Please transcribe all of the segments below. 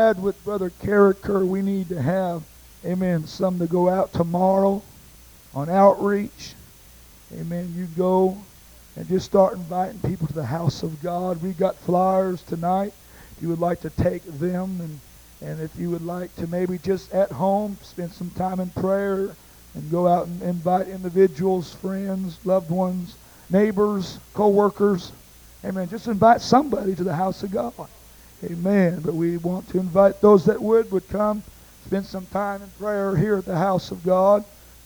with Brother Carricker, we need to have, amen, some to go out tomorrow on outreach. Amen. You go and just start inviting people to the house of God. We got flyers tonight. If you would like to take them and and if you would like to maybe just at home spend some time in prayer and go out and invite individuals, friends, loved ones, neighbors, co-workers, amen. Just invite somebody to the house of God. Amen. But we want to invite those that would would come, spend some time in prayer here at the house of God,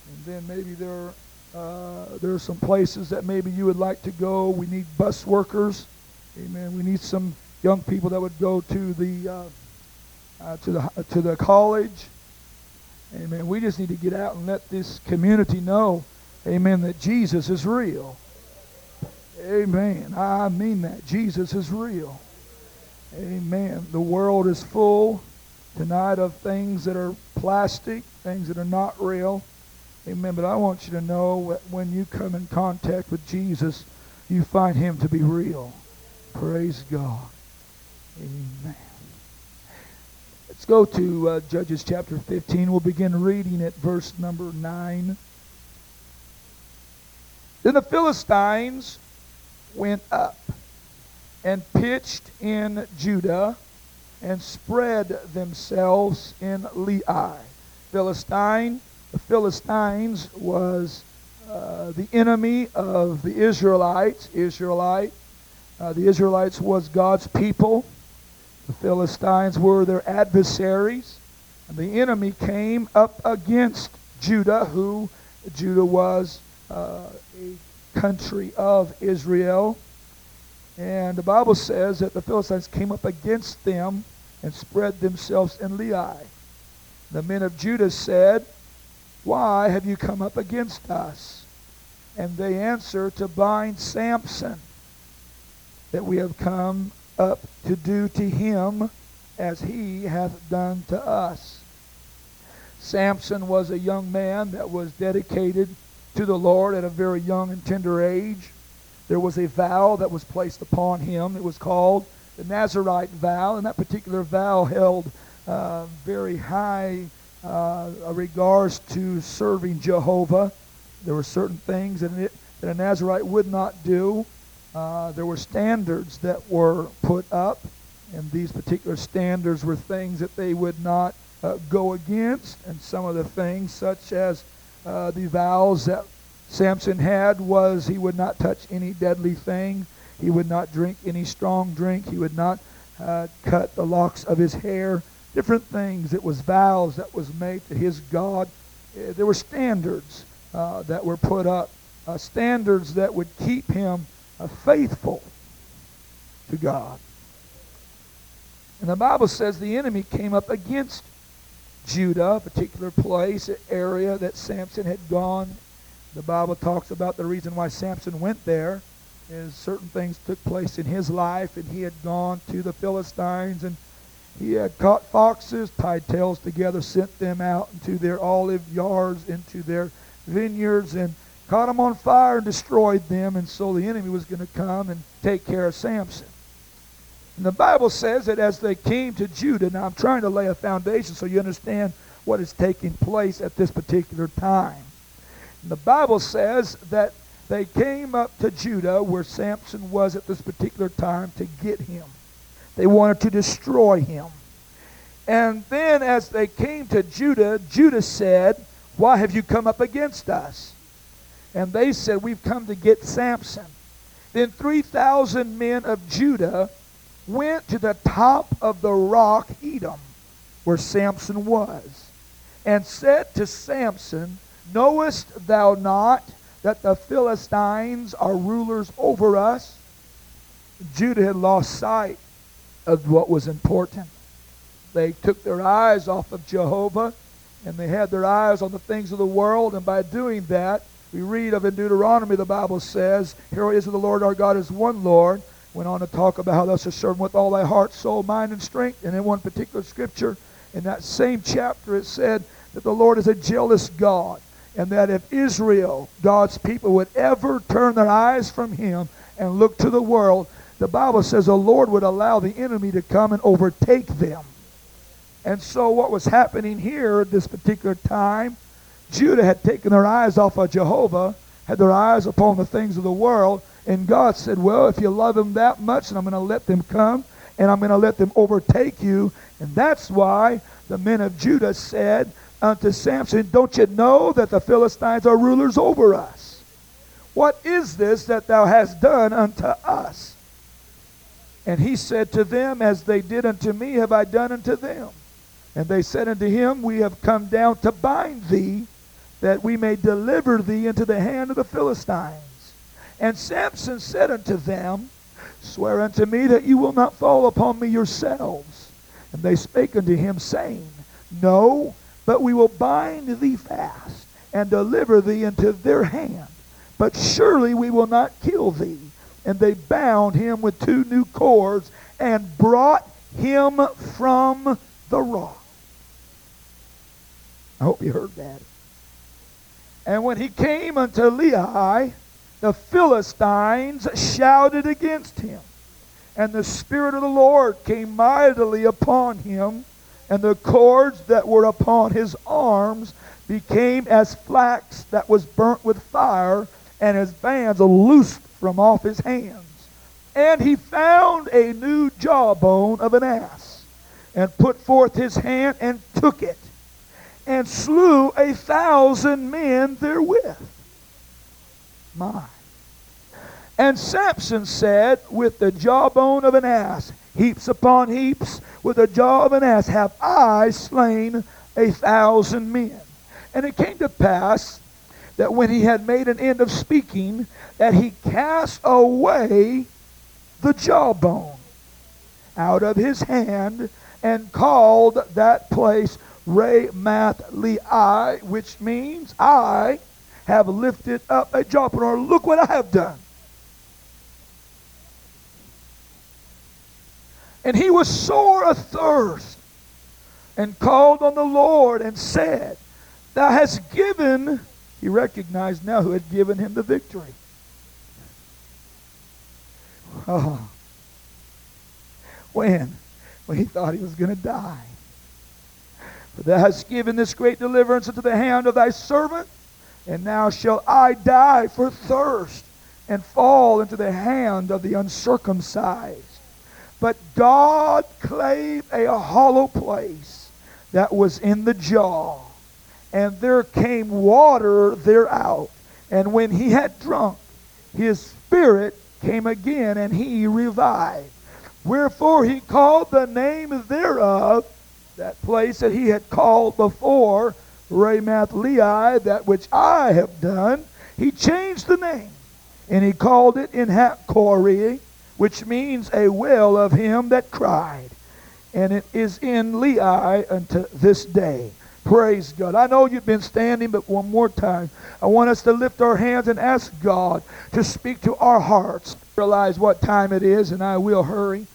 and then maybe there uh, there are some places that maybe you would like to go. We need bus workers. Amen. We need some young people that would go to the uh, uh, to the to the college. Amen. We just need to get out and let this community know, Amen, that Jesus is real. Amen. I mean that Jesus is real. Amen. The world is full tonight of things that are plastic, things that are not real. Amen. But I want you to know that when you come in contact with Jesus, you find him to be real. Praise God. Amen. Let's go to uh, Judges chapter 15. We'll begin reading at verse number 9. Then the Philistines went up and pitched in Judah and spread themselves in Lehi. Philistine, the Philistines was uh, the enemy of the Israelites. Israelite, uh, the Israelites was God's people. The Philistines were their adversaries. And the enemy came up against Judah, who Judah was uh, a country of Israel. And the Bible says that the Philistines came up against them and spread themselves in Lehi. The men of Judah said, Why have you come up against us? And they answer, To bind Samson, that we have come up to do to him as he hath done to us. Samson was a young man that was dedicated to the Lord at a very young and tender age. There was a vow that was placed upon him. It was called the Nazarite vow, and that particular vow held uh, very high uh, regards to serving Jehovah. There were certain things that, it, that a Nazarite would not do. Uh, there were standards that were put up, and these particular standards were things that they would not uh, go against, and some of the things, such as uh, the vows that Samson had was he would not touch any deadly thing. He would not drink any strong drink. He would not uh, cut the locks of his hair. Different things. It was vows that was made to his God. Uh, there were standards uh, that were put up. Uh, standards that would keep him uh, faithful to God. And the Bible says the enemy came up against Judah, a particular place, an area that Samson had gone the Bible talks about the reason why Samson went there is certain things took place in his life, and he had gone to the Philistines, and he had caught foxes, tied tails together, sent them out into their olive yards, into their vineyards, and caught them on fire and destroyed them. And so the enemy was going to come and take care of Samson. And the Bible says that as they came to Judah, now I'm trying to lay a foundation so you understand what is taking place at this particular time. The Bible says that they came up to Judah, where Samson was at this particular time, to get him. They wanted to destroy him. And then, as they came to Judah, Judah said, Why have you come up against us? And they said, We've come to get Samson. Then 3,000 men of Judah went to the top of the rock Etam, where Samson was, and said to Samson, Knowest thou not that the Philistines are rulers over us? Judah had lost sight of what was important. They took their eyes off of Jehovah and they had their eyes on the things of the world, and by doing that, we read of in Deuteronomy, the Bible says, Here is the Lord our God is one Lord. Went on to talk about how thou shalt serve with all thy heart, soul, mind, and strength. And in one particular scripture, in that same chapter, it said that the Lord is a jealous God and that if Israel, God's people, would ever turn their eyes from him and look to the world, the Bible says the Lord would allow the enemy to come and overtake them. And so what was happening here at this particular time, Judah had taken their eyes off of Jehovah, had their eyes upon the things of the world, and God said, Well, if you love them that much, then I'm going to let them come and I'm going to let them overtake you. And that's why the men of Judah said unto Samson, Don't you know that the Philistines are rulers over us? What is this that thou hast done unto us? And he said to them, As they did unto me, have I done unto them. And they said unto him, We have come down to bind thee, that we may deliver thee into the hand of the Philistines. And Samson said unto them, Swear unto me that you will not fall upon me yourselves. And they spake unto him, saying, No, but we will bind thee fast, and deliver thee into their hand. But surely we will not kill thee. And they bound him with two new cords, and brought him from the rock. I hope you heard that. And when he came unto Lehi, the Philistines shouted against him. And the Spirit of the Lord came mightily upon him, and the cords that were upon his arms became as flax that was burnt with fire, and his bands loosed from off his hands. And he found a new jawbone of an ass, and put forth his hand and took it, and slew a thousand men therewith. My. And Samson said, With the jawbone of an ass, heaps upon heaps, with the jaw of an ass, have I slain a thousand men. And it came to pass that when he had made an end of speaking, that he cast away the jawbone out of his hand and called that place Ramath Lehi, which means I have lifted up a jawbone, or look what I have done. And he was sore athirst and called on the Lord and said, Thou hast given, he recognized now who had given him the victory. Oh. When? When he thought he was going to die. For thou hast given this great deliverance into the hand of thy servant, and now shall I die for thirst and fall into the hand of the uncircumcised. But God clave a hollow place that was in the jaw, and there came water thereout. And when he had drunk, his spirit came again, and he revived. Wherefore he called the name thereof, that place that he had called before, Ramath Lehi, that which I have done. He changed the name, and he called it En-hakkore, which means a well of him that cried. And it is in Lehi unto this day. Praise God. I know you've been standing, but one more time. I want us to lift our hands and ask God to speak to our hearts. Realize what time it is, and I will hurry.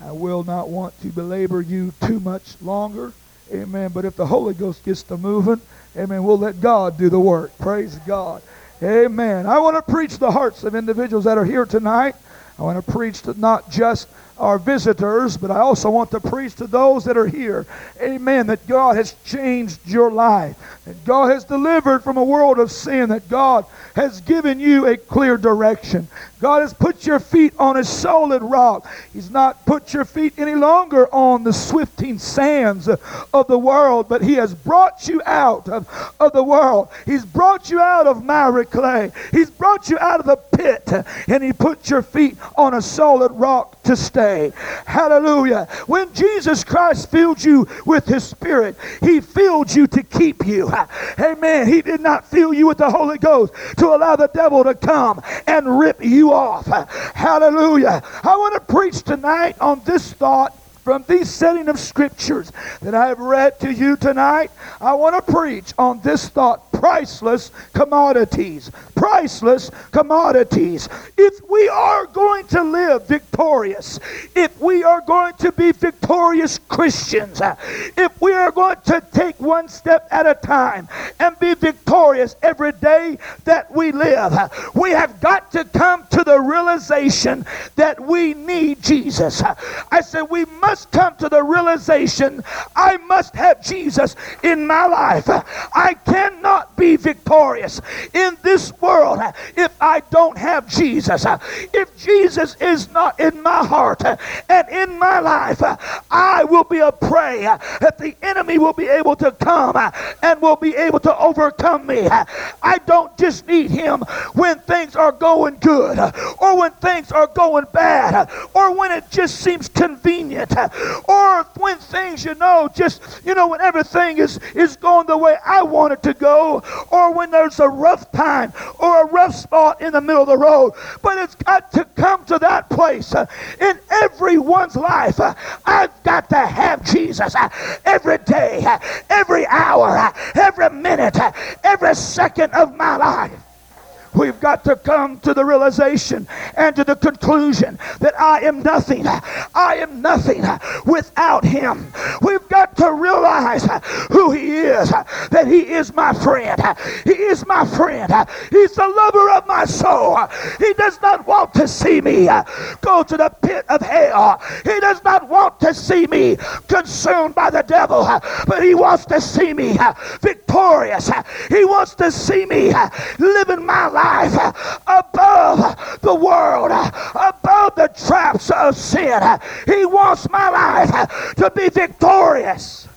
I will not want to belabor you too much longer. Amen. But if the Holy Ghost gets to moving, amen, we'll let God do the work. Praise God. Amen. I want to preach the hearts of individuals that are here tonight. I want to preach to not just our visitors, but I also want to preach to those that are here. Amen. That God has changed your life. That God has delivered from a world of sin. That God has given you a clear direction. God has put your feet on a solid rock. He's not put your feet any longer on the swifting sands of the world, but He has brought you out of, of the world. He's brought you out of miry clay. He's brought you out of the pit, and He put your feet on a solid rock to stay. Hallelujah. When Jesus Christ filled you with His Spirit, He filled you to keep you. Amen. He did not fill you with the Holy Ghost to allow the devil to come and rip you you off. Hallelujah. I want to preach tonight on this thought from these setting of scriptures that I have read to you tonight. I want to preach on this thought priceless commodities. Priceless commodities. If we are going to live victorious, if we are going to be victorious Christians, uh, if we are going to take one step at a time and be victorious every day that we live, uh, we have got to come to the realization that we need Jesus. Uh, I said, we must come to the realization I must have Jesus in my life. I cannot be victorious in this world if I don't have Jesus. If Jesus is not in my heart and in my life, I will be a prey uh, that the enemy will be able to come uh, and will be able to overcome me. Uh, I don't just need him when things are going good or when things are going bad or when it just seems convenient or when things, you know, just, you know, when everything is, is going the way I want it to go or when there's a rough time or a rough spot in the middle of the road. But it's got to come to that place uh, in everyone's life. Uh, I've got to have Jesus uh, every day, uh, every hour, uh, every minute, every second of my life. We've got to come to the realization and to the conclusion that I am nothing. I am nothing without Him. We've got to realize who He is, that He is my friend. He is my friend. He's the lover of my soul. He does not want to see me go to the pit of hell. He does not want to see me consumed by the devil, but He wants to see me victorious. He wants to see me living my life above the world, above the traps of sin. He wants my life to be victorious.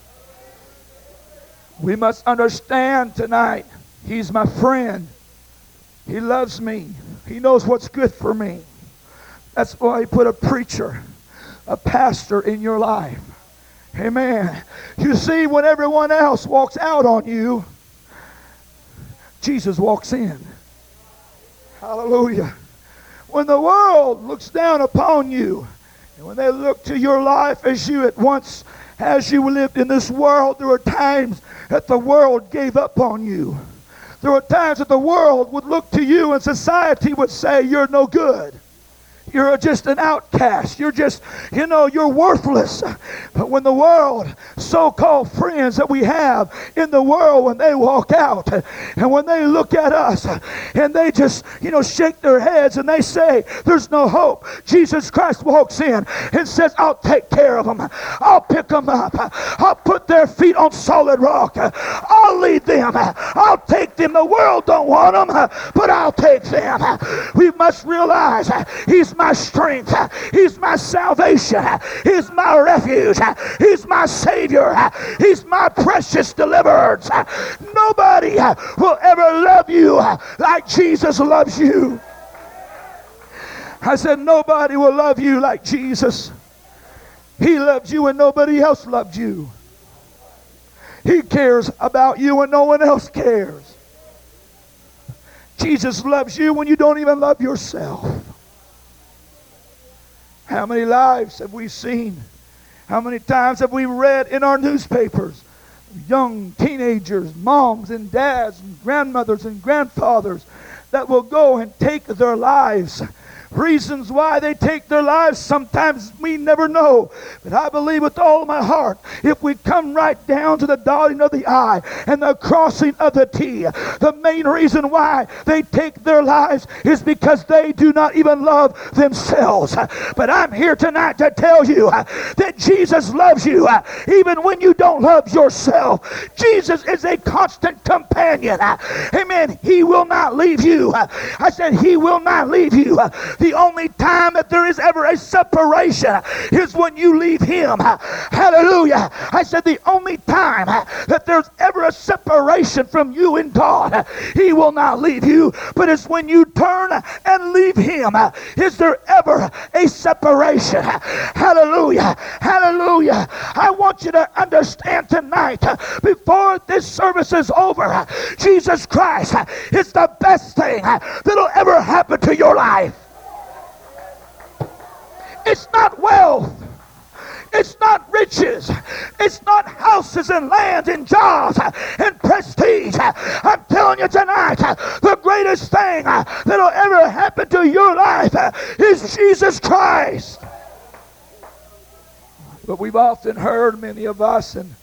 We must understand tonight, He's my friend. He loves me. He knows what's good for me. That's why He put a preacher, a pastor in your life. Amen. You see, when everyone else walks out on you, Jesus walks in. Hallelujah. When the world looks down upon you, and when they look to your life as you at once, as you lived in this world, there were times that the world gave up on you. There were times that the world would look to you and society would say, You're no good. You're just an outcast. You're just, you know, you're worthless. But when the world, so called friends that we have in the world, when they walk out and when they look at us and they just, you know, shake their heads and they say, There's no hope, Jesus Christ walks in and says, I'll take care of them. I'll pick them up. I'll put their feet on solid rock. I'll lead them. I'll take them. The world don't want them, but I'll take them. We must realize He's my strength. He's my salvation. He's my refuge. He's my Savior. He's my precious deliverance. Nobody will ever love you like Jesus loves you. I said, nobody will love you like Jesus. He loved you and nobody else loved you. He cares about you and no one else cares. Jesus loves you when you don't even love yourself. How many lives have we seen? How many times have we read in our newspapers? Young teenagers, moms and dads, and grandmothers and grandfathers that will go and take their lives Reasons why they take their lives sometimes we never know. But I believe with all my heart, if we come right down to the dotting of the I and the crossing of the T, the main reason why they take their lives is because they do not even love themselves. But I'm here tonight to tell you that Jesus loves you even when you don't love yourself. Jesus is a constant companion. Amen. He will not leave you. I said, He will not leave you. The only time that there is ever a separation is when you leave Him. Hallelujah. I said the only time that there's ever a separation from you and God, He will not leave you, but it's when you turn and leave Him. Is there ever a separation? Hallelujah. Hallelujah. I want you to understand tonight, before this service is over, Jesus Christ is the best thing that'll ever happen to your life. It's not wealth. It's not riches. It's not houses and lands and jobs and prestige. I'm telling you tonight, the greatest thing that'll ever happen to your life is Jesus Christ. But we've often heard, many of us, and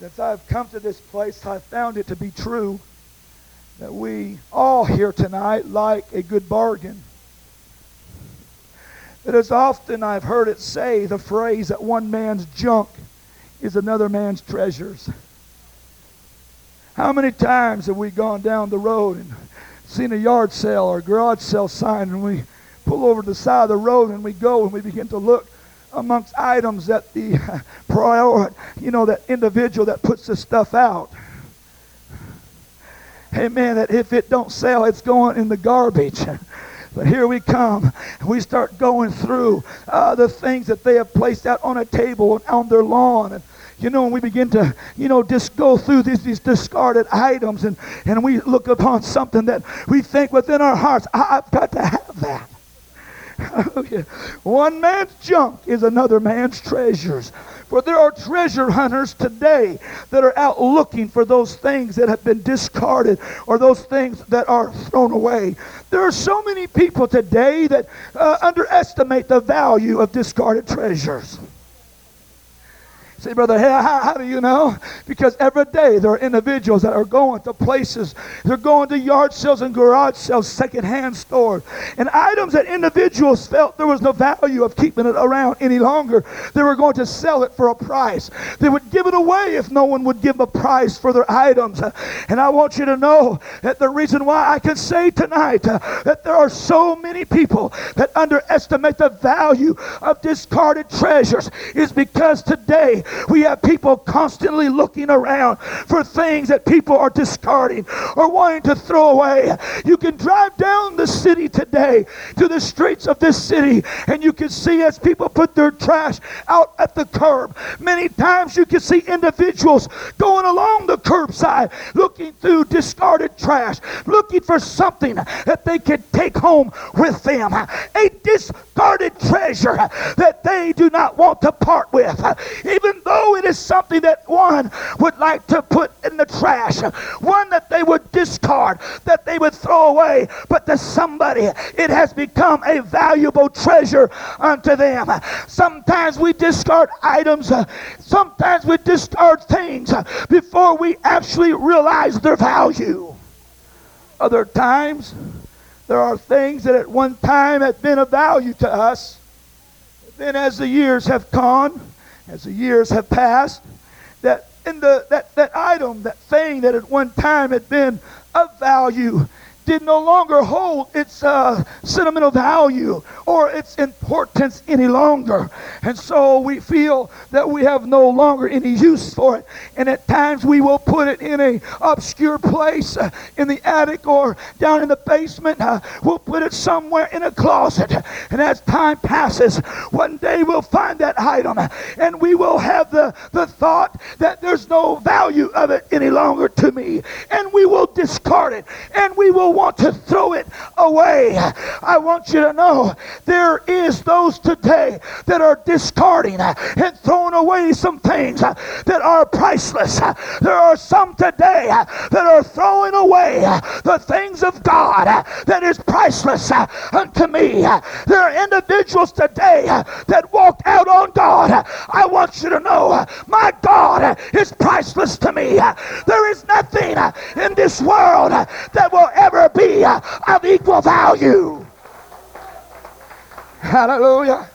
since I've come to this place, I've found it to be true that we all here tonight like a good bargain. That as often I've heard it say the phrase that one man's junk is another man's treasures. How many times have we gone down the road and seen a yard sale or garage sale sign and we pull over to the side of the road and we go and we begin to look amongst items that the prior, you know, that individual that puts this stuff out. Amen. That if it don't sell, it's going in the garbage. But here we come. And we start going through uh, the things that they have placed out on a table and on their lawn. And, you know, and we begin to, you know, just go through these, these discarded items and, and we look upon something that we think within our hearts, I've got to have that. One man's junk is another man's treasures. For there are treasure hunters today that are out looking for those things that have been discarded or those things that are thrown away. There are so many people today that uh, underestimate the value of discarded treasures. Say, brother, how, how do you know? Because every day there are individuals that are going to places, they're going to yard sales and garage sales, secondhand stores, and items that individuals felt there was no value of keeping it around any longer. They were going to sell it for a price. They would give it away if no one would give a price for their items. And I want you to know that the reason why I can say tonight that there are so many people that underestimate the value of discarded treasures is because today we have people constantly looking around for things that people are discarding or wanting to throw away. You can drive down the city today to the streets of this city and you can see as people put their trash out at the curb. Many times you can see individuals going along the curbside looking through discarded trash, looking for something that they can take home with them. A discarded treasure that they do not want to part with. Even though it is something that one would like to put in the trash, one that they would discard, that they would throw away, but to somebody it has become a valuable treasure unto them. Sometimes we discard items, sometimes we discard things before we actually realize their value. Other times, there are things that at one time had been of value to us. Then, as the years have gone, as the years have passed, that in the that, that item, that thing that at one time had been of value, did no longer hold its uh, sentimental value or its importance any longer. And so we feel that we have no longer any use for it. And at times we will put it in a obscure place uh, in the attic or down in the basement. Uh, we'll put it somewhere in a closet. And as time passes, one day we'll find that item and we will have the, the thought that there's no value of it any longer to me. And we will discard it and we will want to throw it away. I want you to know there is those today that are discarding and throwing away some things that are priceless. There are some today that are throwing away the things of God that is priceless unto me. There are individuals today that walked out on God. I want you to know my God is priceless to me. There is nothing in this world that will ever be of equal value. Hallelujah.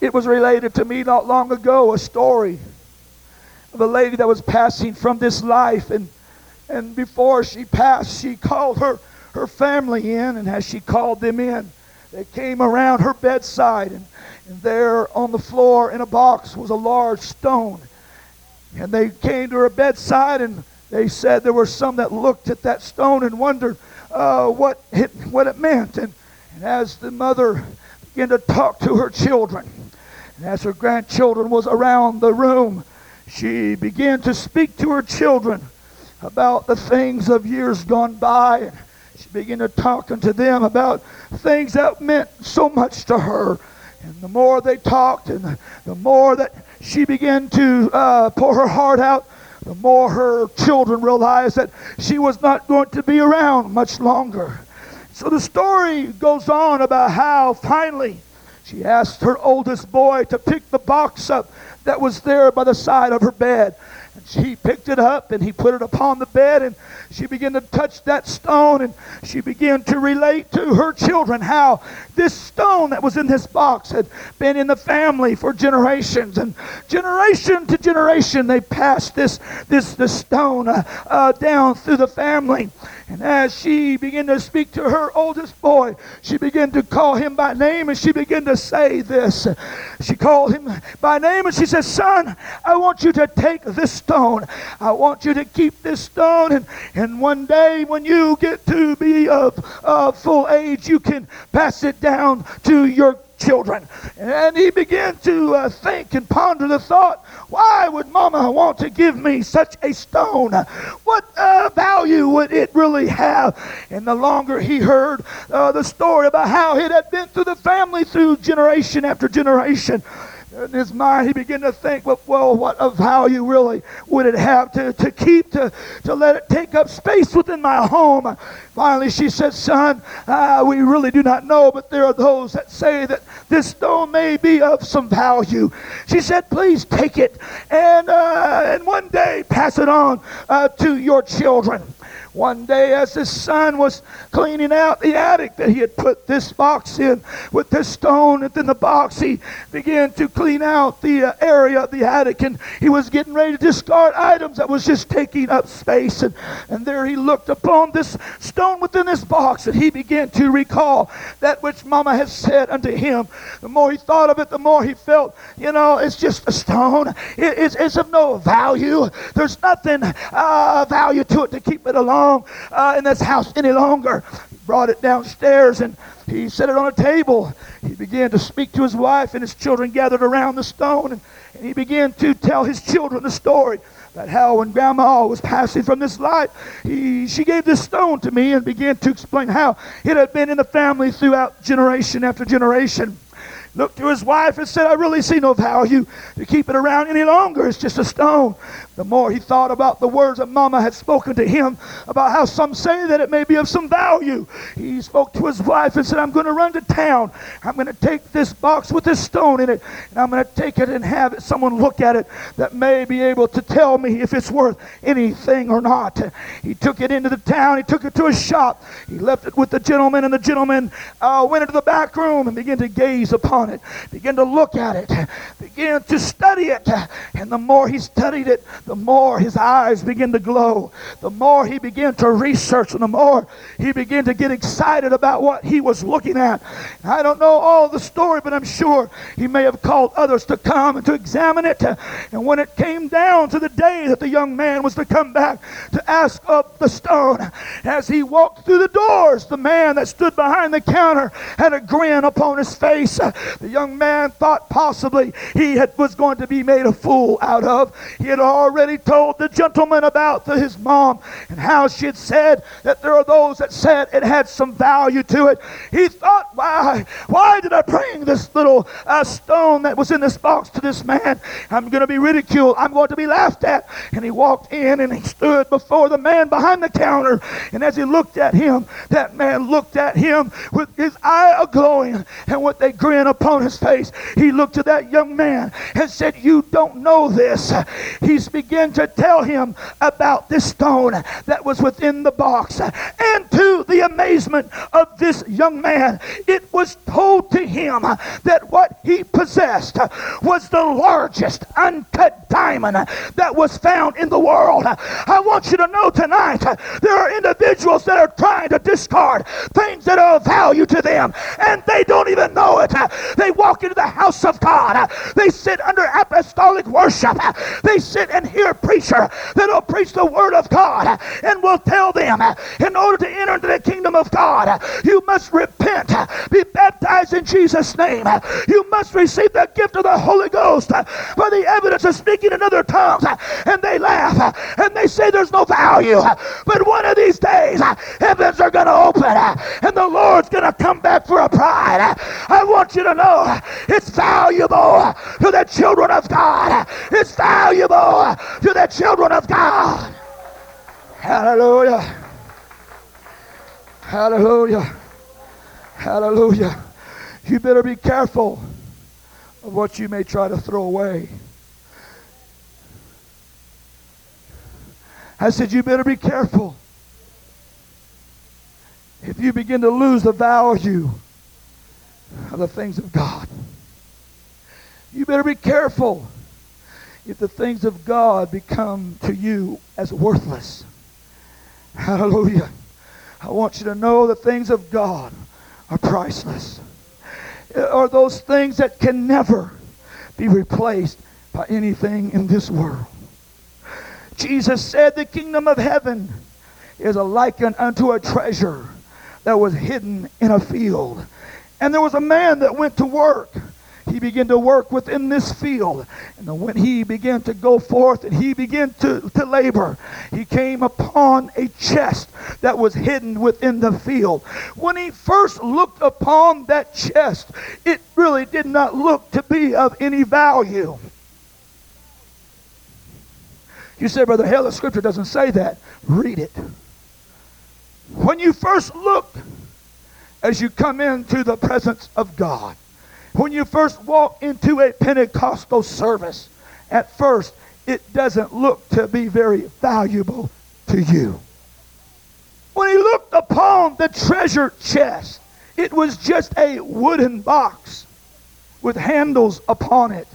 It was related to me not long ago, a story of a lady that was passing from this life. And, and before she passed, she called her, her family in. And as she called them in, they came around her bedside. And, and there on the floor in a box was a large stone. And they came to her bedside and they said there were some that looked at that stone and wondered uh, what, it, what it meant. And, and as the mother began to talk to her children, and as her grandchildren was around the room, she began to speak to her children about the things of years gone by. And she began to talk to them about things that meant so much to her. And the more they talked, and the, the more that she began to uh, pour her heart out, the more her children realized that she was not going to be around much longer. So the story goes on about how finally she asked her oldest boy to pick the box up that was there by the side of her bed. She picked it up and he put it upon the bed and she began to touch that stone and she began to relate to her children how this stone that was in this box had been in the family for generations and generation to generation they passed this this, this stone uh, uh, down through the family and as she began to speak to her oldest boy, she began to call him by name and she began to say this. She called him by name and she said, Son, I want you to take this stone. I want you to keep this stone. And, and one day when you get to be of, of full age, you can pass it down to your children. And he began to uh, think and ponder the thought why would Mama want to give me such a stone? What uh, value would it really have? And the longer he heard uh, the story about how it had been through the family through generation after generation, in his mind, he began to think, well, what of value really would it have to, to keep, to, to let it take up space within my home? Finally, she said, Son, uh, we really do not know, but there are those that say that this stone may be of some value. She said, Please take it and, uh, and one day pass it on uh, to your children. One day, as his son was cleaning out the attic that he had put this box in with this stone within the box, he began to clean out the uh, area of the attic and he was getting ready to discard items that was just taking up space. And, and there he looked upon this stone within this box and he began to recall that which Mama had said unto him. The more he thought of it, the more he felt, you know, it's just a stone. It, it's, it's of no value. There's nothing uh, value to it to keep it alone uh, in this house any longer. He brought it downstairs and he set it on a table. He began to speak to his wife, and his children gathered around the stone. And, and he began to tell his children the story that how when grandma was passing from this life, he, she gave this stone to me and began to explain how it had been in the family throughout generation after generation looked to his wife and said, I really see no value to keep it around any longer. It's just a stone. The more he thought about the words that Mama had spoken to him about how some say that it may be of some value, he spoke to his wife and said, I'm going to run to town. I'm going to take this box with this stone in it, and I'm going to take it and have someone look at it that may be able to tell me if it's worth anything or not. He took it into the town. He took it to a shop. He left it with the gentleman, and the gentleman uh, went into the back room and began to gaze upon it, began to look at it, began to study it. And the more he studied it, the more his eyes began to glow, the more he began to research, and the more he began to get excited about what he was looking at. I don't know all the story, but I'm sure he may have called others to come and to examine it. And when it came down to the day that the young man was to come back to ask of the stone, as he walked through the doors, the man that stood behind the counter had a grin upon his face. The young man thought possibly he had, was going to be made a fool out of. He had already already told the gentleman about the, his mom and how she had said that there are those that said it had some value to it. He thought, why, why did I bring this little uh, stone that was in this box to this man? I'm going to be ridiculed. I'm going to be laughed at. And he walked in and he stood before the man behind the counter. And as he looked at him, that man looked at him with his eye glowing and with a grin upon his face. He looked to that young man and said, You don't know this. He's began to tell him about this stone that was within the box. And to the amazement of this young man, it was told to him that what he possessed was the largest uncut diamond that was found in the world. I want you to know tonight there are individuals that are trying to discard things that are of value to them, and they don't even know it. They walk into the house of God, they sit under apostolic worship, they sit and hear a preacher that'll preach the word of God and will tell them in order to enter into the kingdom of God, you must repent, be baptized in Jesus' name. You must receive the gift of the Holy Ghost for the evidence of speaking in other tongues. And they laugh and they say there's no value. But one of these days, heavens are going to open and the Lord's going to come back for a bride. I want you to know it's valuable to the children of God. It's valuable to the children of God. Hallelujah. Hallelujah. Hallelujah. You better be careful of what you may try to throw away. I said, You better be careful. If you begin to lose the value of the things of God, you better be careful if the things of God become to you as worthless. Hallelujah. I want you to know the things of God are priceless. Are those things that can never be replaced by anything in this world. Jesus said the kingdom of heaven is likened unto a treasure that was hidden in a field. And there was a man that went to work he began to work within this field. And when he began to go forth and he began to, to labor, he came upon a chest that was hidden within the field. When he first looked upon that chest, it really did not look to be of any value. You say, Brother Hale, the scripture doesn't say that. Read it. When you first look, as you come into the presence of God, when you first walk into a Pentecostal service, at first it doesn't look to be very valuable to you. When he looked upon the treasure chest, it was just a wooden box with handles upon it.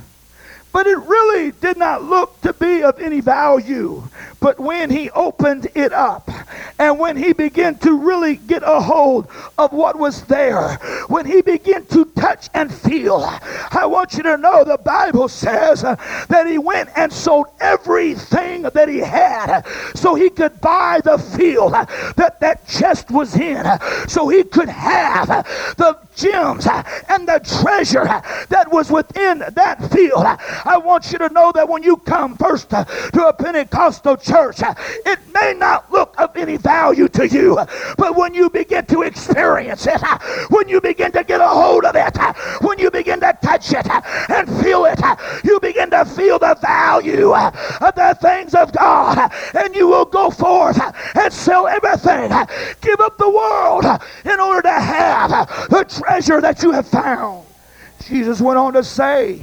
But it really did not look to be of any value. But when he opened it up and when he began to really get a hold of what was there, when he began to touch and feel, I want you to know the Bible says that he went and sold everything that he had so he could buy the field that that chest was in, so he could have the gems and the treasure that was within that field. I want you to know that when you come first to a Pentecostal church, it may not look of any value to you, but when you begin to experience it, when you begin to get a hold of it, when you begin to touch it and feel it, you begin to feel the value of the things of God, and you will go forth and sell everything, give up the world in order to have the treasure that you have found. Jesus went on to say,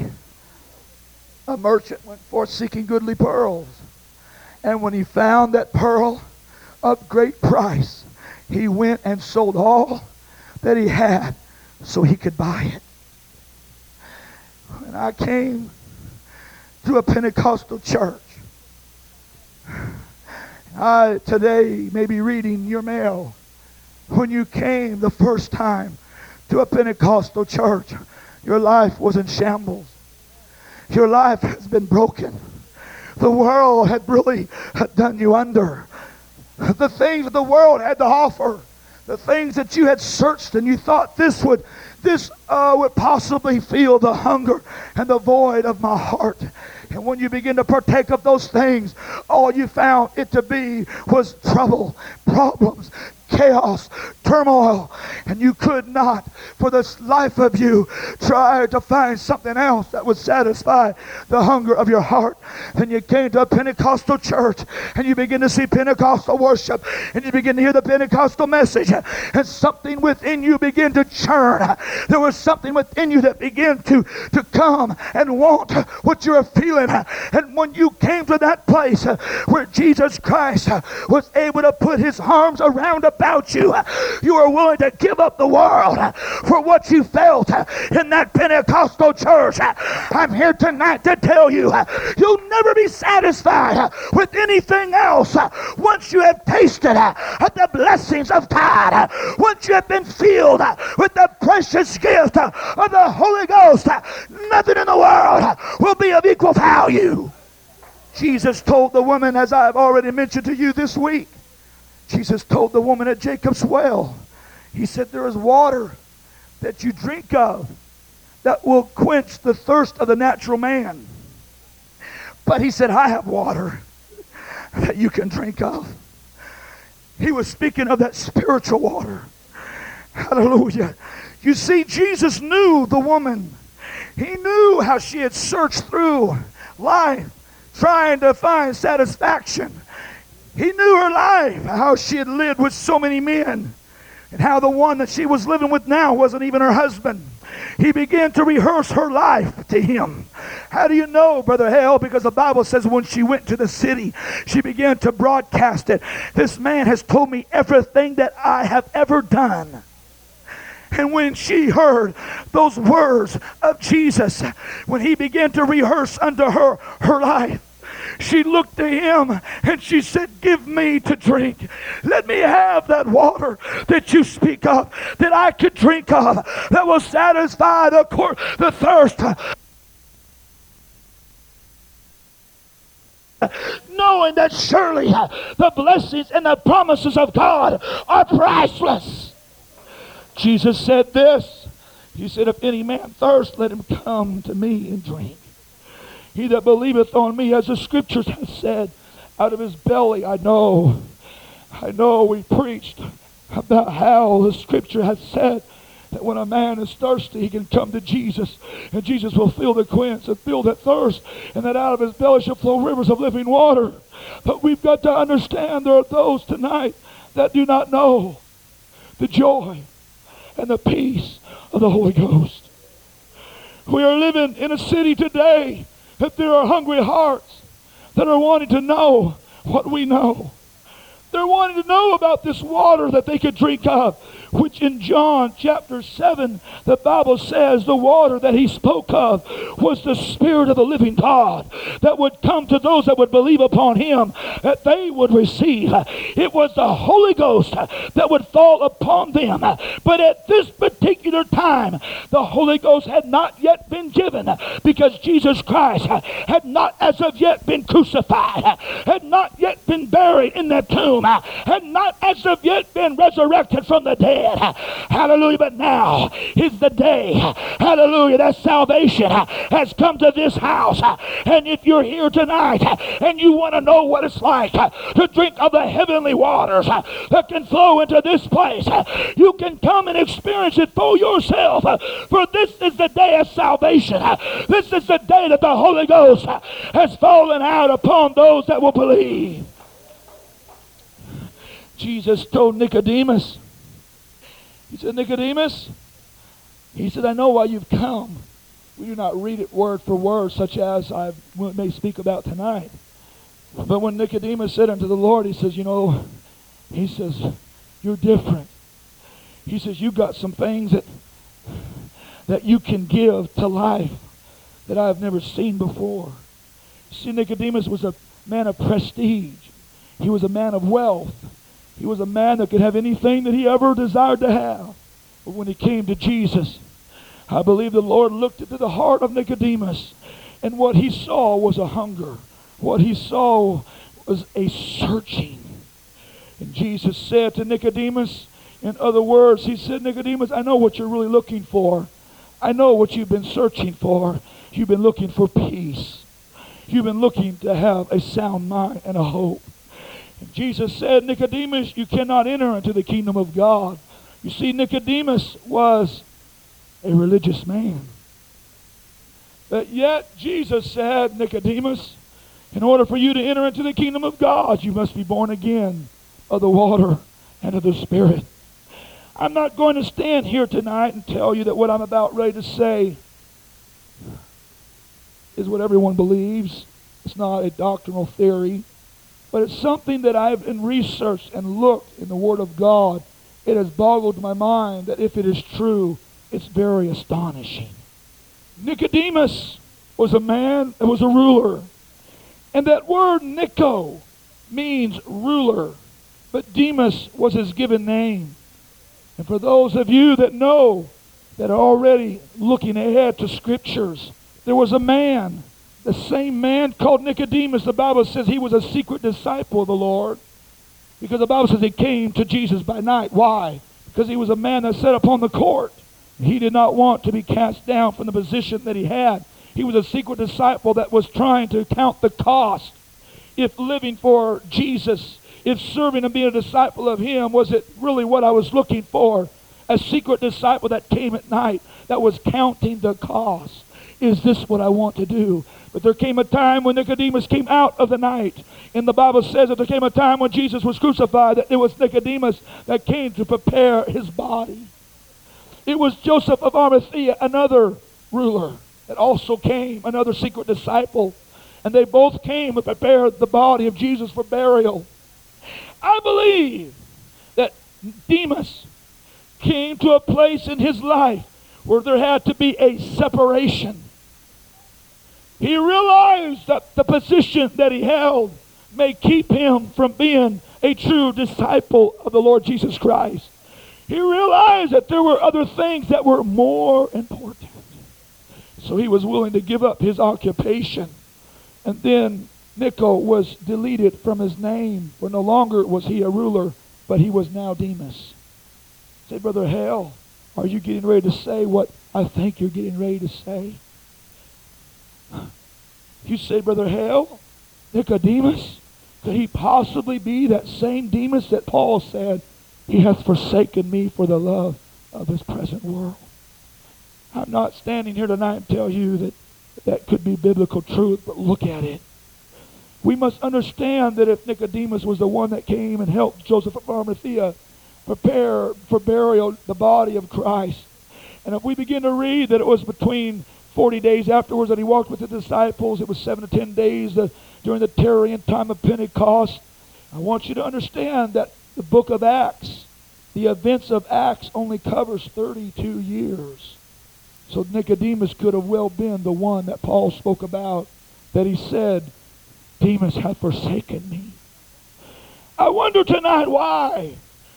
a merchant went forth seeking goodly pearls. And when he found that pearl of great price, he went and sold all that he had so he could buy it. When I came to a Pentecostal church, I today may be reading your mail. When you came the first time to a Pentecostal church, your life was in shambles. Your life has been broken. The world had really done you under. The things that the world had to offer, the things that you had searched and you thought this would this uh, would possibly feel the hunger and the void of my heart. And when you begin to partake of those things, all you found it to be was trouble, problems, chaos, turmoil, and you could not, for the life of you, try to find something else that would satisfy the hunger of your heart. Then you came to a Pentecostal church and you begin to see Pentecostal worship and you begin to hear the Pentecostal message, and something within you began to churn. There was something within you that began to, to come and want what you were feeling. And when you came to that place where Jesus Christ was able to put his arms around a about you. You are willing to give up the world for what you felt in that Pentecostal church. I'm here tonight to tell you you'll never be satisfied with anything else once you have tasted the blessings of God. Once you have been filled with the precious gift of the Holy Ghost, nothing in the world will be of equal value. Jesus told the woman, as I've already mentioned to you this week, Jesus told the woman at Jacob's well, He said, There is water that you drink of that will quench the thirst of the natural man. But He said, I have water that you can drink of. He was speaking of that spiritual water. Hallelujah. You see, Jesus knew the woman. He knew how she had searched through life trying to find satisfaction. He knew her life, how she had lived with so many men, and how the one that she was living with now wasn't even her husband. He began to rehearse her life to him. How do you know, Brother Hale? Because the Bible says when she went to the city, she began to broadcast it. This man has told me everything that I have ever done. And when she heard those words of Jesus, when he began to rehearse unto her her life, she looked to him and she said, Give me to drink. Let me have that water that you speak of, that I could drink of, that will satisfy the, cor- the thirst. Knowing that surely the blessings and the promises of God are priceless. Jesus said this. He said, If any man thirst, let him come to me and drink. He that believeth on me, as the scriptures have said, out of his belly, I know. I know we preached about how the scripture has said that when a man is thirsty, he can come to Jesus, and Jesus will fill the quench and fill that thirst, and that out of his belly shall flow rivers of living water. But we've got to understand there are those tonight that do not know the joy and the peace of the Holy Ghost. We are living in a city today that there are hungry hearts that are wanting to know what we know. They're wanting to know about this water that they could drink of which in John chapter 7, the Bible says the water that he spoke of was the Spirit of the living God that would come to those that would believe upon him, that they would receive. It was the Holy Ghost that would fall upon them. But at this particular time, the Holy Ghost had not yet been given because Jesus Christ had not as of yet been crucified, had not yet been buried in that tomb, had not as of yet been resurrected from the dead dead. Hallelujah. But now is the day, hallelujah, that salvation has come to this house. And if you're here tonight and you want to know what it's like to drink of the heavenly waters that can flow into this place, you can come and experience it for yourself. For this is the day of salvation. This is the day that the Holy Ghost has fallen out upon those that will believe. Jesus told Nicodemus, he said, Nicodemus, he said, I know why you've come. We do not read it word for word, such as I may speak about tonight. But when Nicodemus said unto the Lord, he says, You know, he says, You're different. He says, You've got some things that, that you can give to life that I've never seen before. See, Nicodemus was a man of prestige, he was a man of wealth. He was a man that could have anything that he ever desired to have. But when he came to Jesus, I believe the Lord looked into the heart of Nicodemus, and what he saw was a hunger. What he saw was a searching. And Jesus said to Nicodemus, in other words, he said, Nicodemus, I know what you're really looking for. I know what you've been searching for. You've been looking for peace. You've been looking to have a sound mind and a hope. Jesus said, Nicodemus, you cannot enter into the kingdom of God. You see, Nicodemus was a religious man. But yet, Jesus said, Nicodemus, in order for you to enter into the kingdom of God, you must be born again of the water and of the Spirit. I'm not going to stand here tonight and tell you that what I'm about ready to say is what everyone believes. It's not a doctrinal theory. But it's something that I've researched and looked in the Word of God. It has boggled my mind that if it is true, it's very astonishing. Nicodemus was a man that was a ruler. And that word Nico means ruler. But Demas was his given name. And for those of you that know, that are already looking ahead to scriptures, there was a man the same man called Nicodemus, the Bible says he was a secret disciple of the Lord. Because the Bible says he came to Jesus by night. Why? Because he was a man that sat upon the court. He did not want to be cast down from the position that he had. He was a secret disciple that was trying to count the cost if living for Jesus, if serving and being a disciple of Him, was it really what I was looking for? A secret disciple that came at night that was counting the cost. Is this what I want to do? But there came a time when Nicodemus came out of the night. And the Bible says that there came a time when Jesus was crucified that it was Nicodemus that came to prepare his body. It was Joseph of Arimathea, another ruler, that also came, another secret disciple. And they both came and prepared the body of Jesus for burial. I believe that Demas came to a place in his life where there had to be a separation. He realized that the position that he held may keep him from being a true disciple of the Lord Jesus Christ. He realized that there were other things that were more important. So he was willing to give up his occupation. And then Nico was deleted from his name, for no longer was he a ruler, but he was now Demas. Say, Brother Hale, are you getting ready to say what I think you're getting ready to say? You say, Brother Hale, Nicodemus, could he possibly be that same Demas that Paul said he hath forsaken me for the love of this present world. I'm not standing here tonight and tell you that that could be biblical truth, but look at it. We must understand that if Nicodemus was the one that came and helped Joseph of Arimathea prepare for burial the body of Christ, and if we begin to read that it was between 40 days afterwards that he walked with the disciples, it was seven to ten days uh, during the tarrying time of Pentecost. I want you to understand that the book of Acts, the events of Acts only covers 32 years. So Nicodemus could have well been the one that Paul spoke about, that he said, Demas hath forsaken me. I wonder tonight why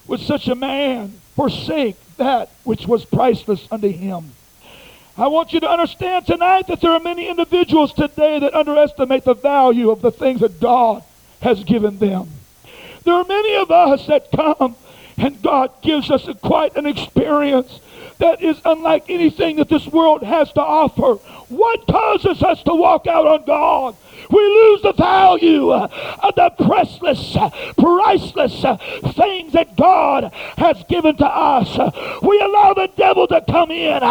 would such a man forsake that which was priceless unto him? I want you to understand tonight that there are many individuals today that underestimate the value of the things that God has given them. There are many of us that come and God gives us a, quite an experience that is unlike anything that this world has to offer. What causes us to walk out on God? We lose the value of the priceless, priceless things that God has given to us. We allow the devil to come in.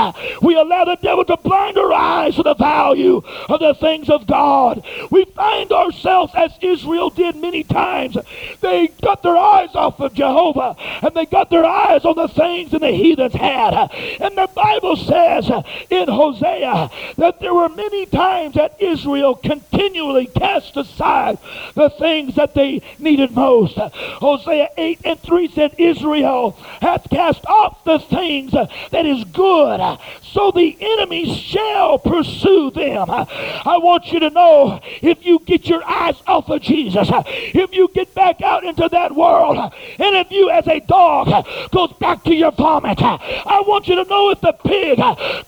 We allow the devil to blind our eyes to the value of the things of God. We find ourselves as Israel did many times. They got their eyes off of Jehovah and they got their eyes on the things that the heathens had. And the Bible says in Hosea that there were many times that Israel continued continually cast aside the things that they needed most. Hosea 8 and 3 said, Israel hath cast off the things that is good, so the enemies shall pursue them. I want you to know if you get your eyes off of Jesus, if you get back out into that world, and if you as a dog goes back to your vomit, I want you to know if the pig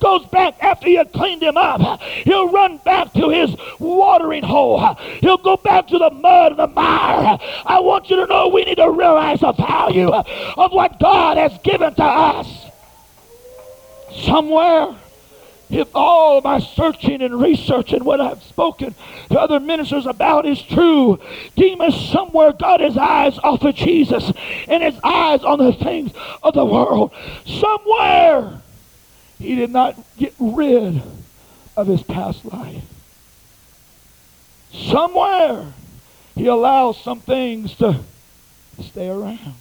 goes back after you cleaned him up, he'll run back to his watering He'll go back to the mud and the mire. I want you to know we need to realize the value of what God has given to us. Somewhere, if all my searching and researching what I've spoken to other ministers about is true, Demas somewhere got his eyes off of Jesus and his eyes on the things of the world. Somewhere, he did not get rid of his past life. Somewhere he allows some things to stay around.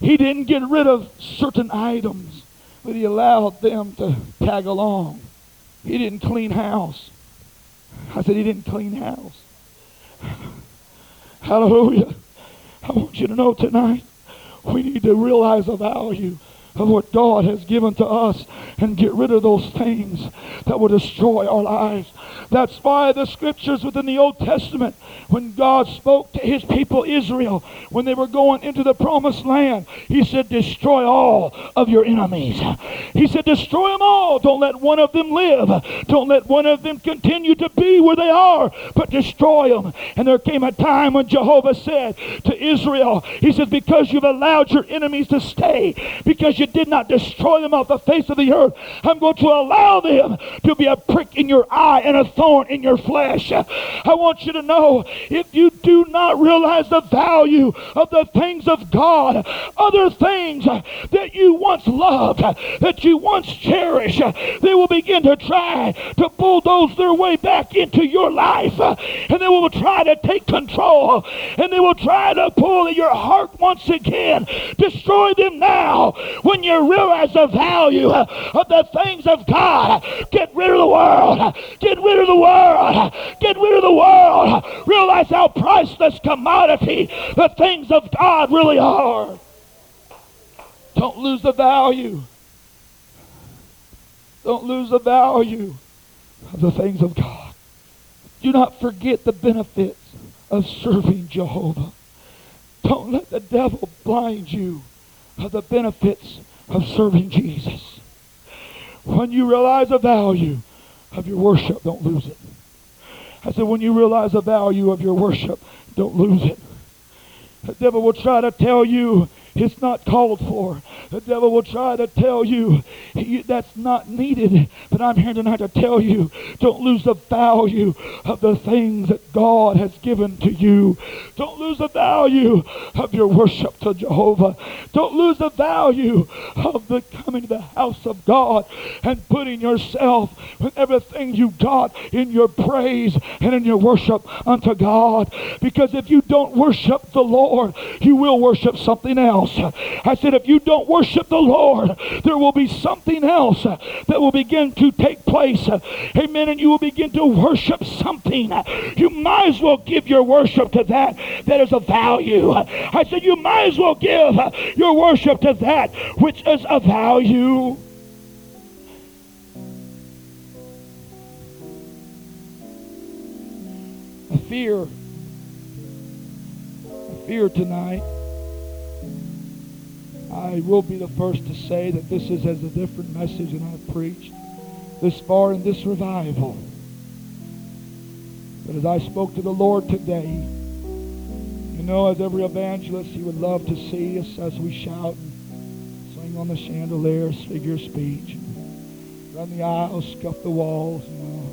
He didn't get rid of certain items, but he allowed them to tag along. He didn't clean house. I said he didn't clean house. Hallelujah. I want you to know tonight we need to realize the value of what God has given to us and get rid of those things that will destroy our lives. That's why the scriptures within the Old Testament, when God spoke to his people Israel, when they were going into the promised land, he said, Destroy all of your enemies. He said, Destroy them all. Don't let one of them live. Don't let one of them continue to be where they are, but destroy them. And there came a time when Jehovah said to Israel, He said, Because you've allowed your enemies to stay, because you did not destroy them off the face of the earth, I'm going to allow them to be a prick in your eye and a thorn in your flesh. I want you to know if you do not realize the value of the things of God, other things that you once loved, that you once cherished, they will begin to try to bulldoze their way back into your life. And they will try to take control. And they will try to pull at your heart once again. Destroy them now when you realize the value of the things of God. Get rid of the world. Get rid of the world. Get rid of the world. Realize how priceless commodity the things of God really are. Don't lose the value. Don't lose the value of the things of God. Do not forget the benefits of serving Jehovah. Don't let the devil blind you of the benefits of serving Jesus. When you realize the value of your worship, don't lose it. I said, when you realize the value of your worship, don't lose it. The devil will try to tell you it's not called for. The devil will try to tell you that's not needed. But I'm here tonight to tell you don't lose the value of the things that God has given to you. Don't lose the value of your worship to Jehovah. Don't lose the value of the coming to the house of God and putting yourself with everything you got in your praise and in your worship unto God. Because if you don't worship the Lord, you will worship something else else. I said, if you don't worship the Lord, there will be something else that will begin to take place. Amen. And you will begin to worship something. You might as well give your worship to that that is of value. I said, you might as well give your worship to that which is of value. Fear. Fear tonight I will be the first to say that this is as a different message than I've preached this far in this revival. But as I spoke to the Lord today, you know, as every evangelist, he would love to see us as we shout and swing on the chandeliers, figure speech, run the aisles, scuff the walls, you know.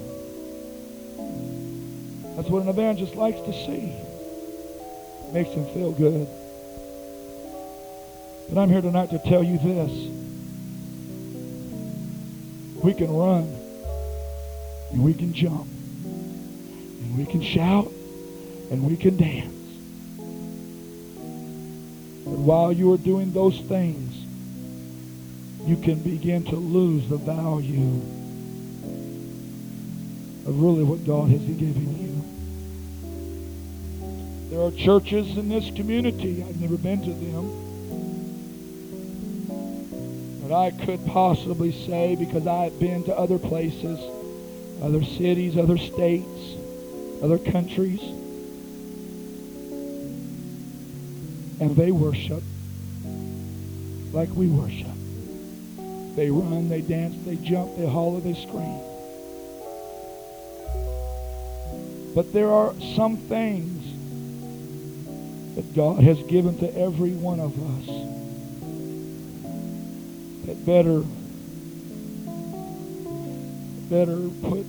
That's what an evangelist likes to see. makes him feel good. But I'm here tonight to tell you this. We can run and we can jump and we can shout and we can dance. But while you are doing those things, you can begin to lose the value of really what God has given you. There are churches in this community, I've never been to them, but I could possibly say because I have been to other places, other cities, other states, other countries, and they worship like we worship. They run, they dance, they jump, they holler, they scream. But there are some things that God has given to every one of us that better better put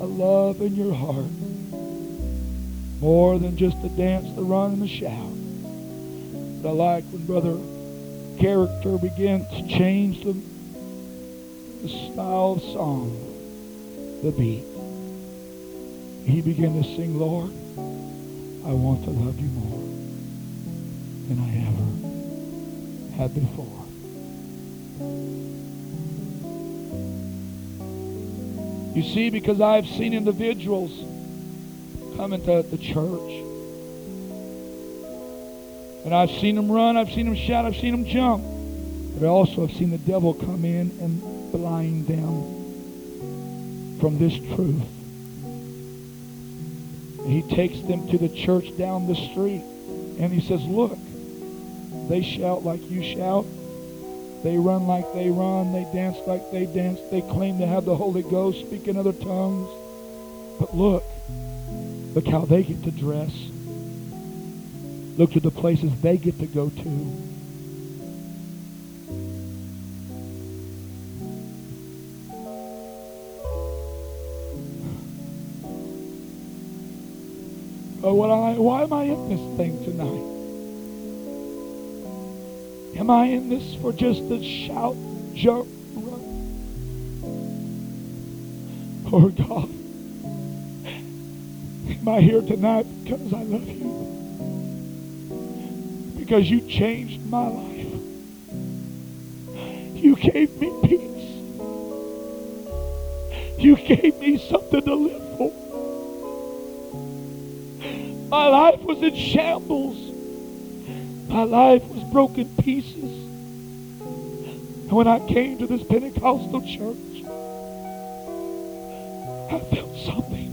a love in your heart more than just the dance, the run, and the shout. But I like when Brother Character began to change the, the style of song, the beat. He began to sing, Lord, I want to love you more than I ever had before. You see, because I've seen individuals come into the church. And I've seen them run, I've seen them shout, I've seen them jump. But I also have seen the devil come in and blind them from this truth. He takes them to the church down the street and he says, look, they shout like you shout. They run like they run. They dance like they dance. They claim to have the Holy Ghost, speak in other tongues. But look, look how they get to dress. Look to the places they get to go to. Oh, I, why am I in this thing tonight? Am I in this for just a shout, jump, run? Oh God, am I here tonight because I love you? Because you changed my life. You gave me peace. You gave me something to live for. My life was in shambles. My life was broken pieces. And when I came to this Pentecostal church, I felt something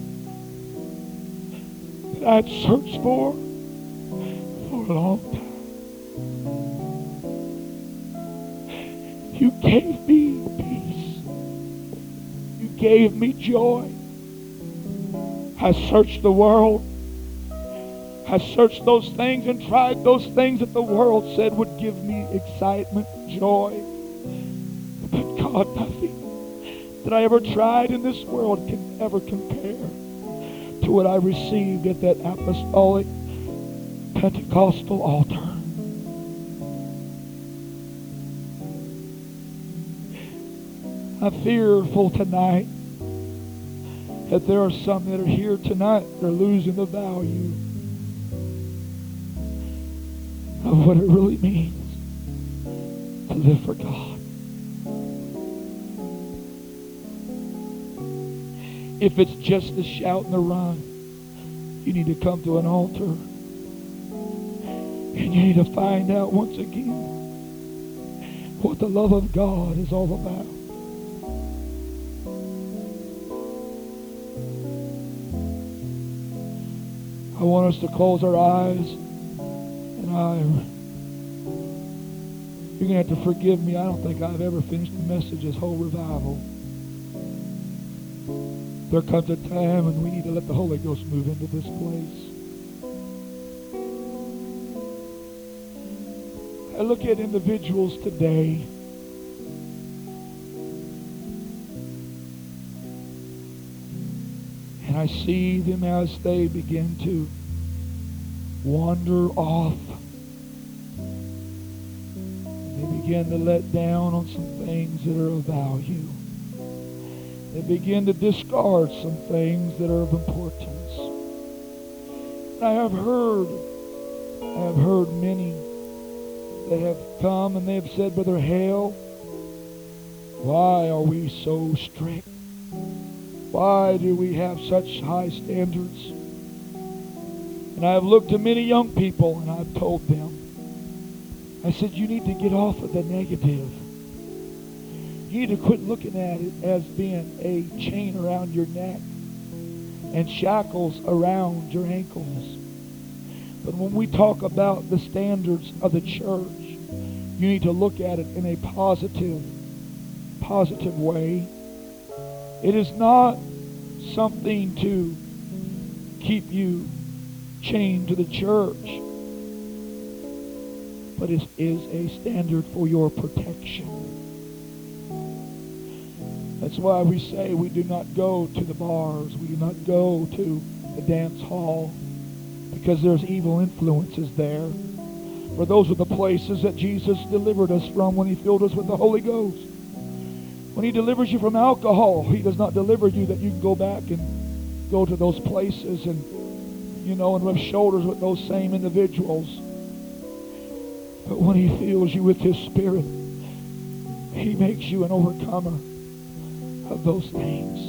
that I'd searched for for a long time. You gave me peace. You gave me joy. I searched the world I searched those things and tried those things that the world said would give me excitement, joy. But God, nothing that I ever tried in this world can ever compare to what I received at that apostolic Pentecostal altar. I'm fearful tonight that there are some that are here tonight that are losing the value of what it really means to live for God. If it's just the shout and the run, you need to come to an altar. And you need to find out once again what the love of God is all about. I want us to close our eyes. I'm, you're going to have to forgive me. I don't think I've ever finished the message this whole revival. There comes a time when we need to let the Holy Ghost move into this place. I look at individuals today. And I see them as they begin to wander off begin to let down on some things that are of value. They begin to discard some things that are of importance. I have heard, I have heard many that have come and they have said, Brother Hale, why are we so strict? Why do we have such high standards? And I have looked to many young people and I've told them, I said, you need to get off of the negative. You need to quit looking at it as being a chain around your neck and shackles around your ankles. But when we talk about the standards of the church, you need to look at it in a positive, positive way. It is not something to keep you chained to the church but it is a standard for your protection. That's why we say we do not go to the bars. We do not go to the dance hall because there's evil influences there. For those are the places that Jesus delivered us from when he filled us with the Holy Ghost. When he delivers you from alcohol, he does not deliver you that you can go back and go to those places and, you know, and rub shoulders with those same individuals. But when he fills you with his spirit, he makes you an overcomer of those things.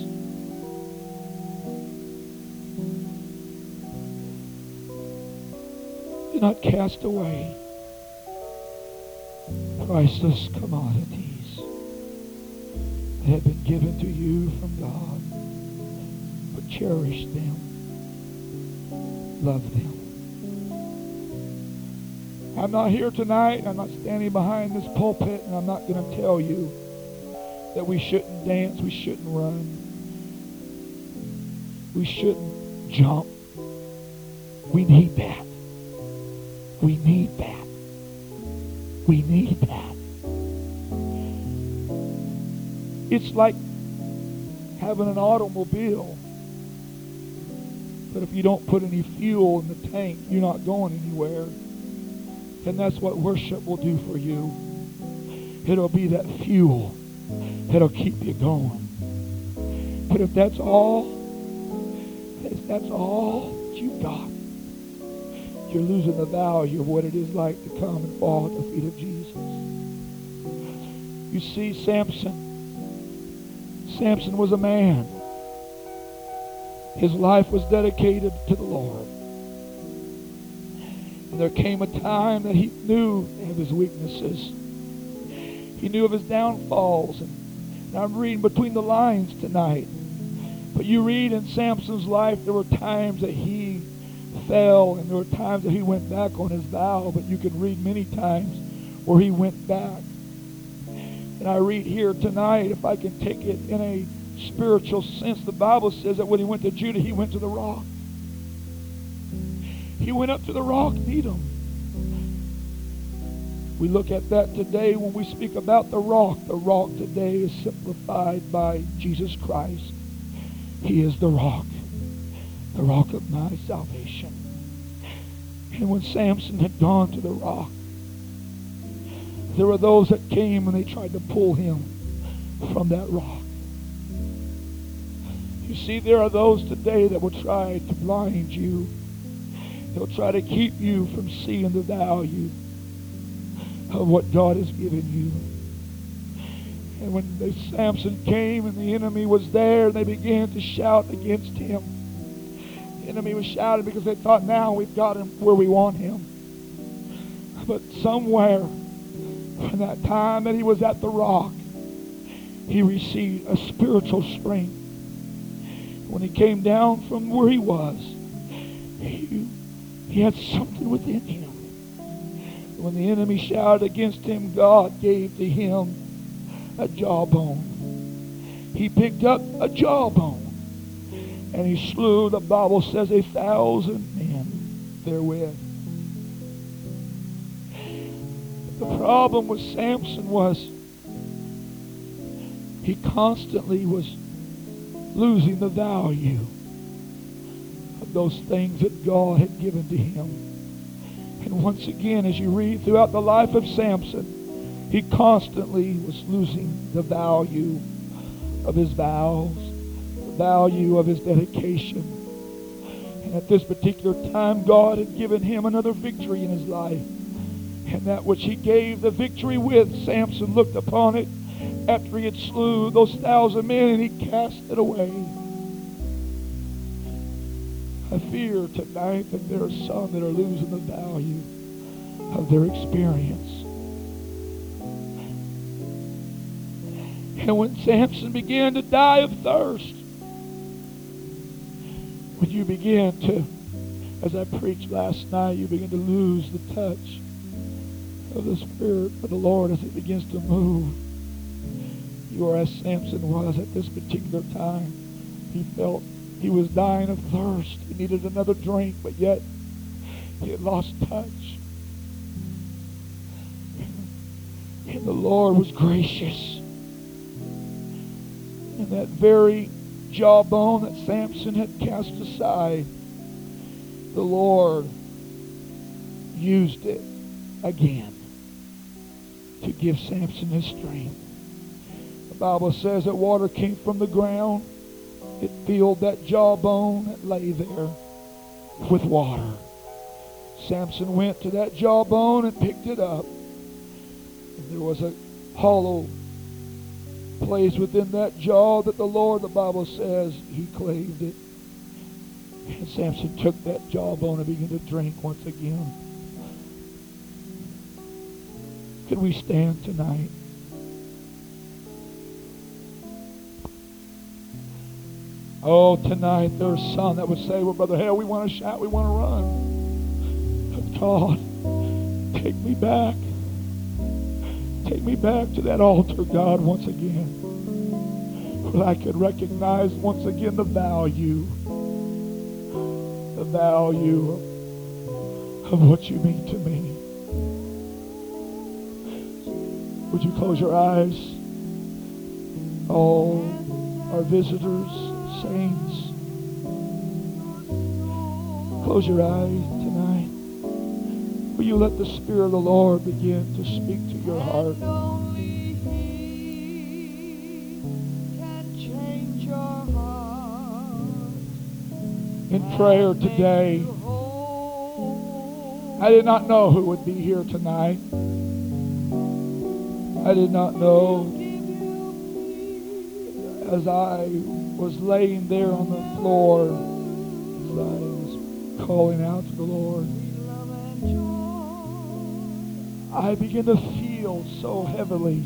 Do not cast away priceless commodities that have been given to you from God, but cherish them, love them. I'm not here tonight. I'm not standing behind this pulpit, and I'm not going to tell you that we shouldn't dance, we shouldn't run, we shouldn't jump. We need that. We need that. We need that. It's like having an automobile But if you don't put any fuel in the tank, you're not going anywhere. And that's what worship will do for you. It'll be that fuel that'll keep you going. But if that's all, if that's all that you've got, you're losing the value of what it is like to come and fall at the feet of Jesus. You see, Samson, Samson was a man. His life was dedicated to the Lord. And there came a time that he knew of his weaknesses. He knew of his downfalls. And I'm reading between the lines tonight. But you read in Samson's life, there were times that he fell, and there were times that he went back on his vow. But you can read many times where he went back. And I read here tonight, if I can take it in a spiritual sense, the Bible says that when he went to Judah, he went to the rock. He went up to the rock, Etam. We look at that today when we speak about the rock. The rock today is simplified by Jesus Christ. He is the rock, the rock of my salvation. And when Samson had gone to the rock, there were those that came and they tried to pull him from that rock. You see, there are those today that will try to blind you. They'll try to keep you from seeing the value of what God has given you. And when the, Samson came and the enemy was there, they began to shout against him. The enemy was shouting because they thought, now we've got him where we want him. But somewhere from that time that he was at the rock, he received a spiritual strength. When he came down from where he was, he, he had something within him. When the enemy shouted against him, God gave to him a jawbone. He picked up a jawbone and he slew, the Bible says, a thousand men therewith. The problem with Samson was he constantly was losing the value those things that God had given to him. And once again, as you read throughout the life of Samson, he constantly was losing the value of his vows, the value of his dedication. And at this particular time, God had given him another victory in his life. And that which he gave the victory with, Samson looked upon it after he had slew those thousand men and he cast it away. I fear tonight that there are some that are losing the value of their experience. And when Samson began to die of thirst, when you begin to, as I preached last night, you begin to lose the touch of the Spirit of the Lord as it begins to move. You are as Samson was at this particular time. He felt he was dying of thirst. He needed another drink, but yet he had lost touch. And the Lord was gracious. And that very jawbone that Samson had cast aside, the Lord used it again to give Samson his strength. The Bible says that water came from the ground. It filled that jawbone that lay there with water. Samson went to that jawbone and picked it up. And there was a hollow place within that jaw that the Lord, the Bible says, he claved it. And Samson took that jawbone and began to drink once again. Could we stand tonight? Oh, tonight there's some that would say, well, Brother Hale, we want to shout, we want to run. God, take me back. Take me back to that altar, God, once again. Where I could recognize once again the value, the value of what you mean to me. Would you close your eyes? All our visitors, saints. Close your eyes tonight. Will you let the Spirit of the Lord begin to speak to your heart? In prayer today, I did not know who would be here tonight. I did not know as I was laying there on the floor, I was calling out to the Lord. I begin to feel so heavily.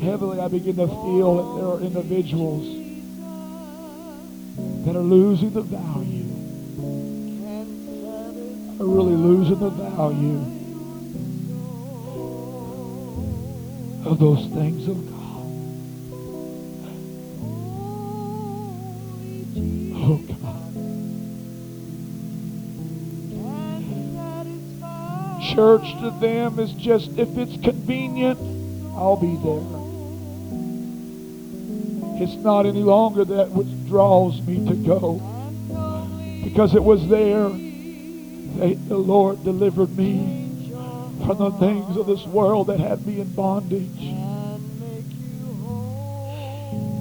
Heavily, I begin to feel that there are individuals that are losing the value. Are really losing the value of those things of God. Church to them is just if it's convenient, I'll be there. It's not any longer that which draws me to go. Because it was there that the Lord delivered me from the things of this world that had me in bondage.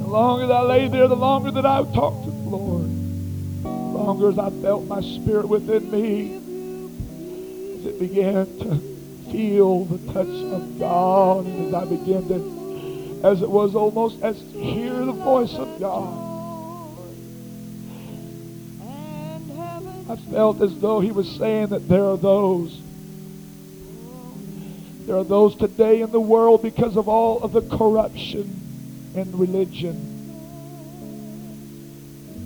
The longer that I lay there, the longer that I talked to the Lord, the longer as I felt my spirit within me, it began to feel the touch of God, and as I began to as it was almost as hear the voice of God. I felt as though he was saying that there are those. There are those today in the world because of all of the corruption in religion.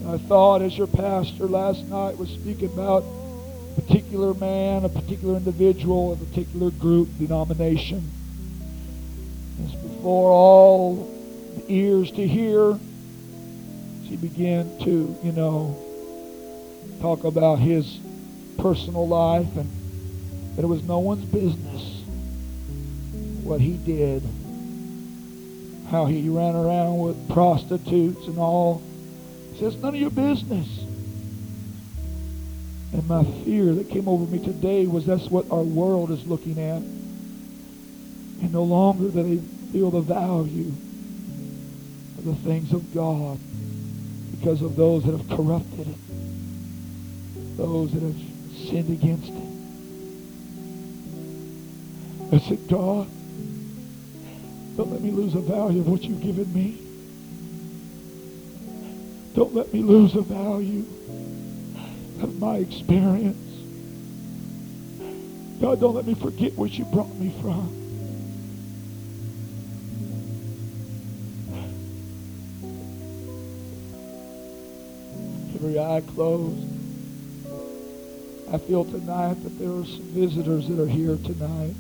I thought as your pastor last night was speaking about particular man, a particular individual, a particular group, denomination It's before all the ears to hear, she began to, you know, talk about his personal life and that it was no one's business what he did, how he ran around with prostitutes and all. He says, none of your business. And my fear that came over me today was that's what our world is looking at. And no longer do they feel the value of the things of God because of those that have corrupted it, those that have sinned against it. I said, God, don't let me lose the value of what you've given me. Don't let me lose the value of my experience. God, don't let me forget where you brought me from. every eye closed. I feel tonight that there are some visitors that are here tonight.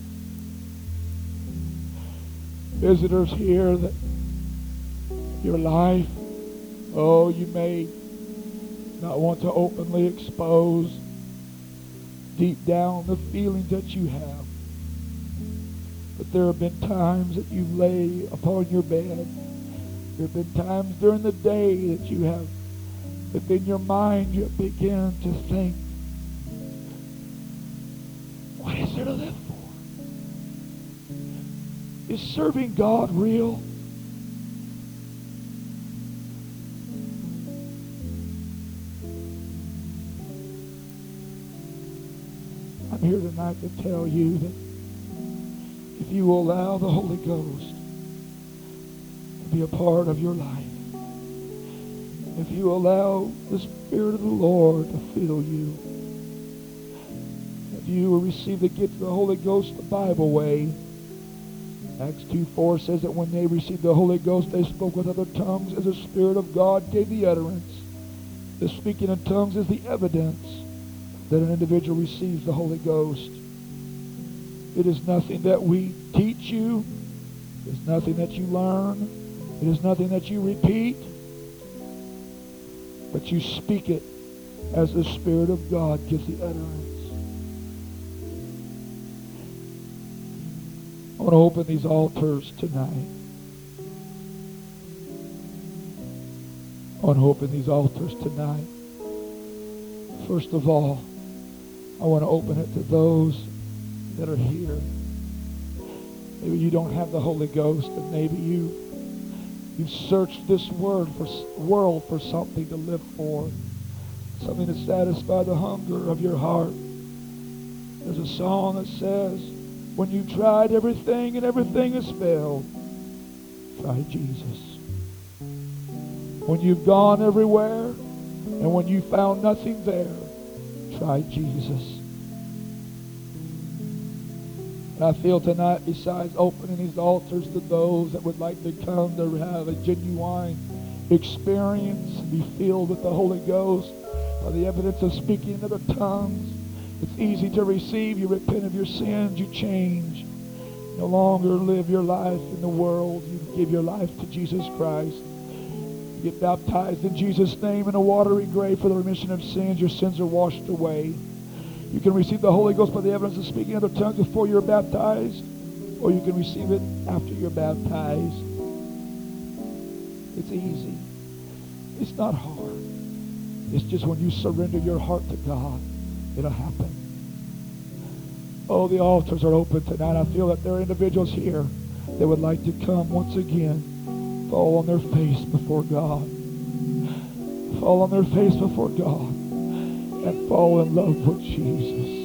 Visitors here that your life, oh, you may not want to openly expose deep down the feelings that you have. But there have been times that you lay upon your bed. There have been times during the day that you have if in your mind you begin to think, what is there to live for? Is serving God real? Here tonight to tell you that if you will allow the Holy Ghost to be a part of your life, if you allow the Spirit of the Lord to fill you, if you will receive the gift of the Holy Ghost the Bible way, Acts 2 4 says that when they received the Holy Ghost, they spoke with other tongues as the Spirit of God gave the utterance. The speaking in tongues is the evidence that an individual receives the Holy Ghost. It is nothing that we teach you. It is nothing that you learn. It is nothing that you repeat but you speak it as the Spirit of God gives the utterance. I want to open these altars tonight. I want to open these altars tonight. First of all, I want to open it to those that are here. Maybe you don't have the Holy Ghost, and maybe you you've searched this world for world for something to live for, something to satisfy the hunger of your heart. There's a song that says, "When you've tried everything and everything has failed, try Jesus." When you've gone everywhere and when you found nothing there, try Jesus. And I feel tonight, besides opening these altars to those that would like to come to have a genuine experience, and be filled with the Holy Ghost by the evidence of speaking in other tongues. It's easy to receive. You repent of your sins. You change. No longer live your life in the world. You give your life to Jesus Christ. Get baptized in Jesus' name in a watery grave for the remission of sins. Your sins are washed away. You can receive the Holy Ghost by the evidence of speaking other tongues before you're baptized, or you can receive it after you're baptized. It's easy. It's not hard. It's just when you surrender your heart to God, it'll happen. Oh, the altars are open tonight. I feel that there are individuals here that would like to come once again, fall on their face before God. Fall on their face before God and fall in love with Jesus.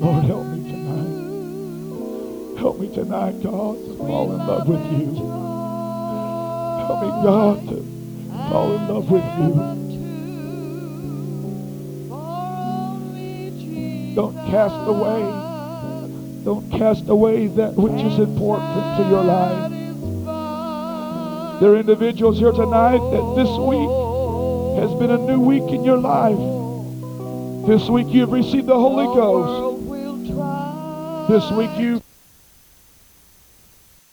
Lord, help me tonight. Help me tonight, God, to fall in love with you. Help me, God, to fall in love with you. Don't cast away. Don't cast away that which is important to your life. There are individuals here tonight that this week has been a new week in your life. This week you've received the Holy Ghost. This week you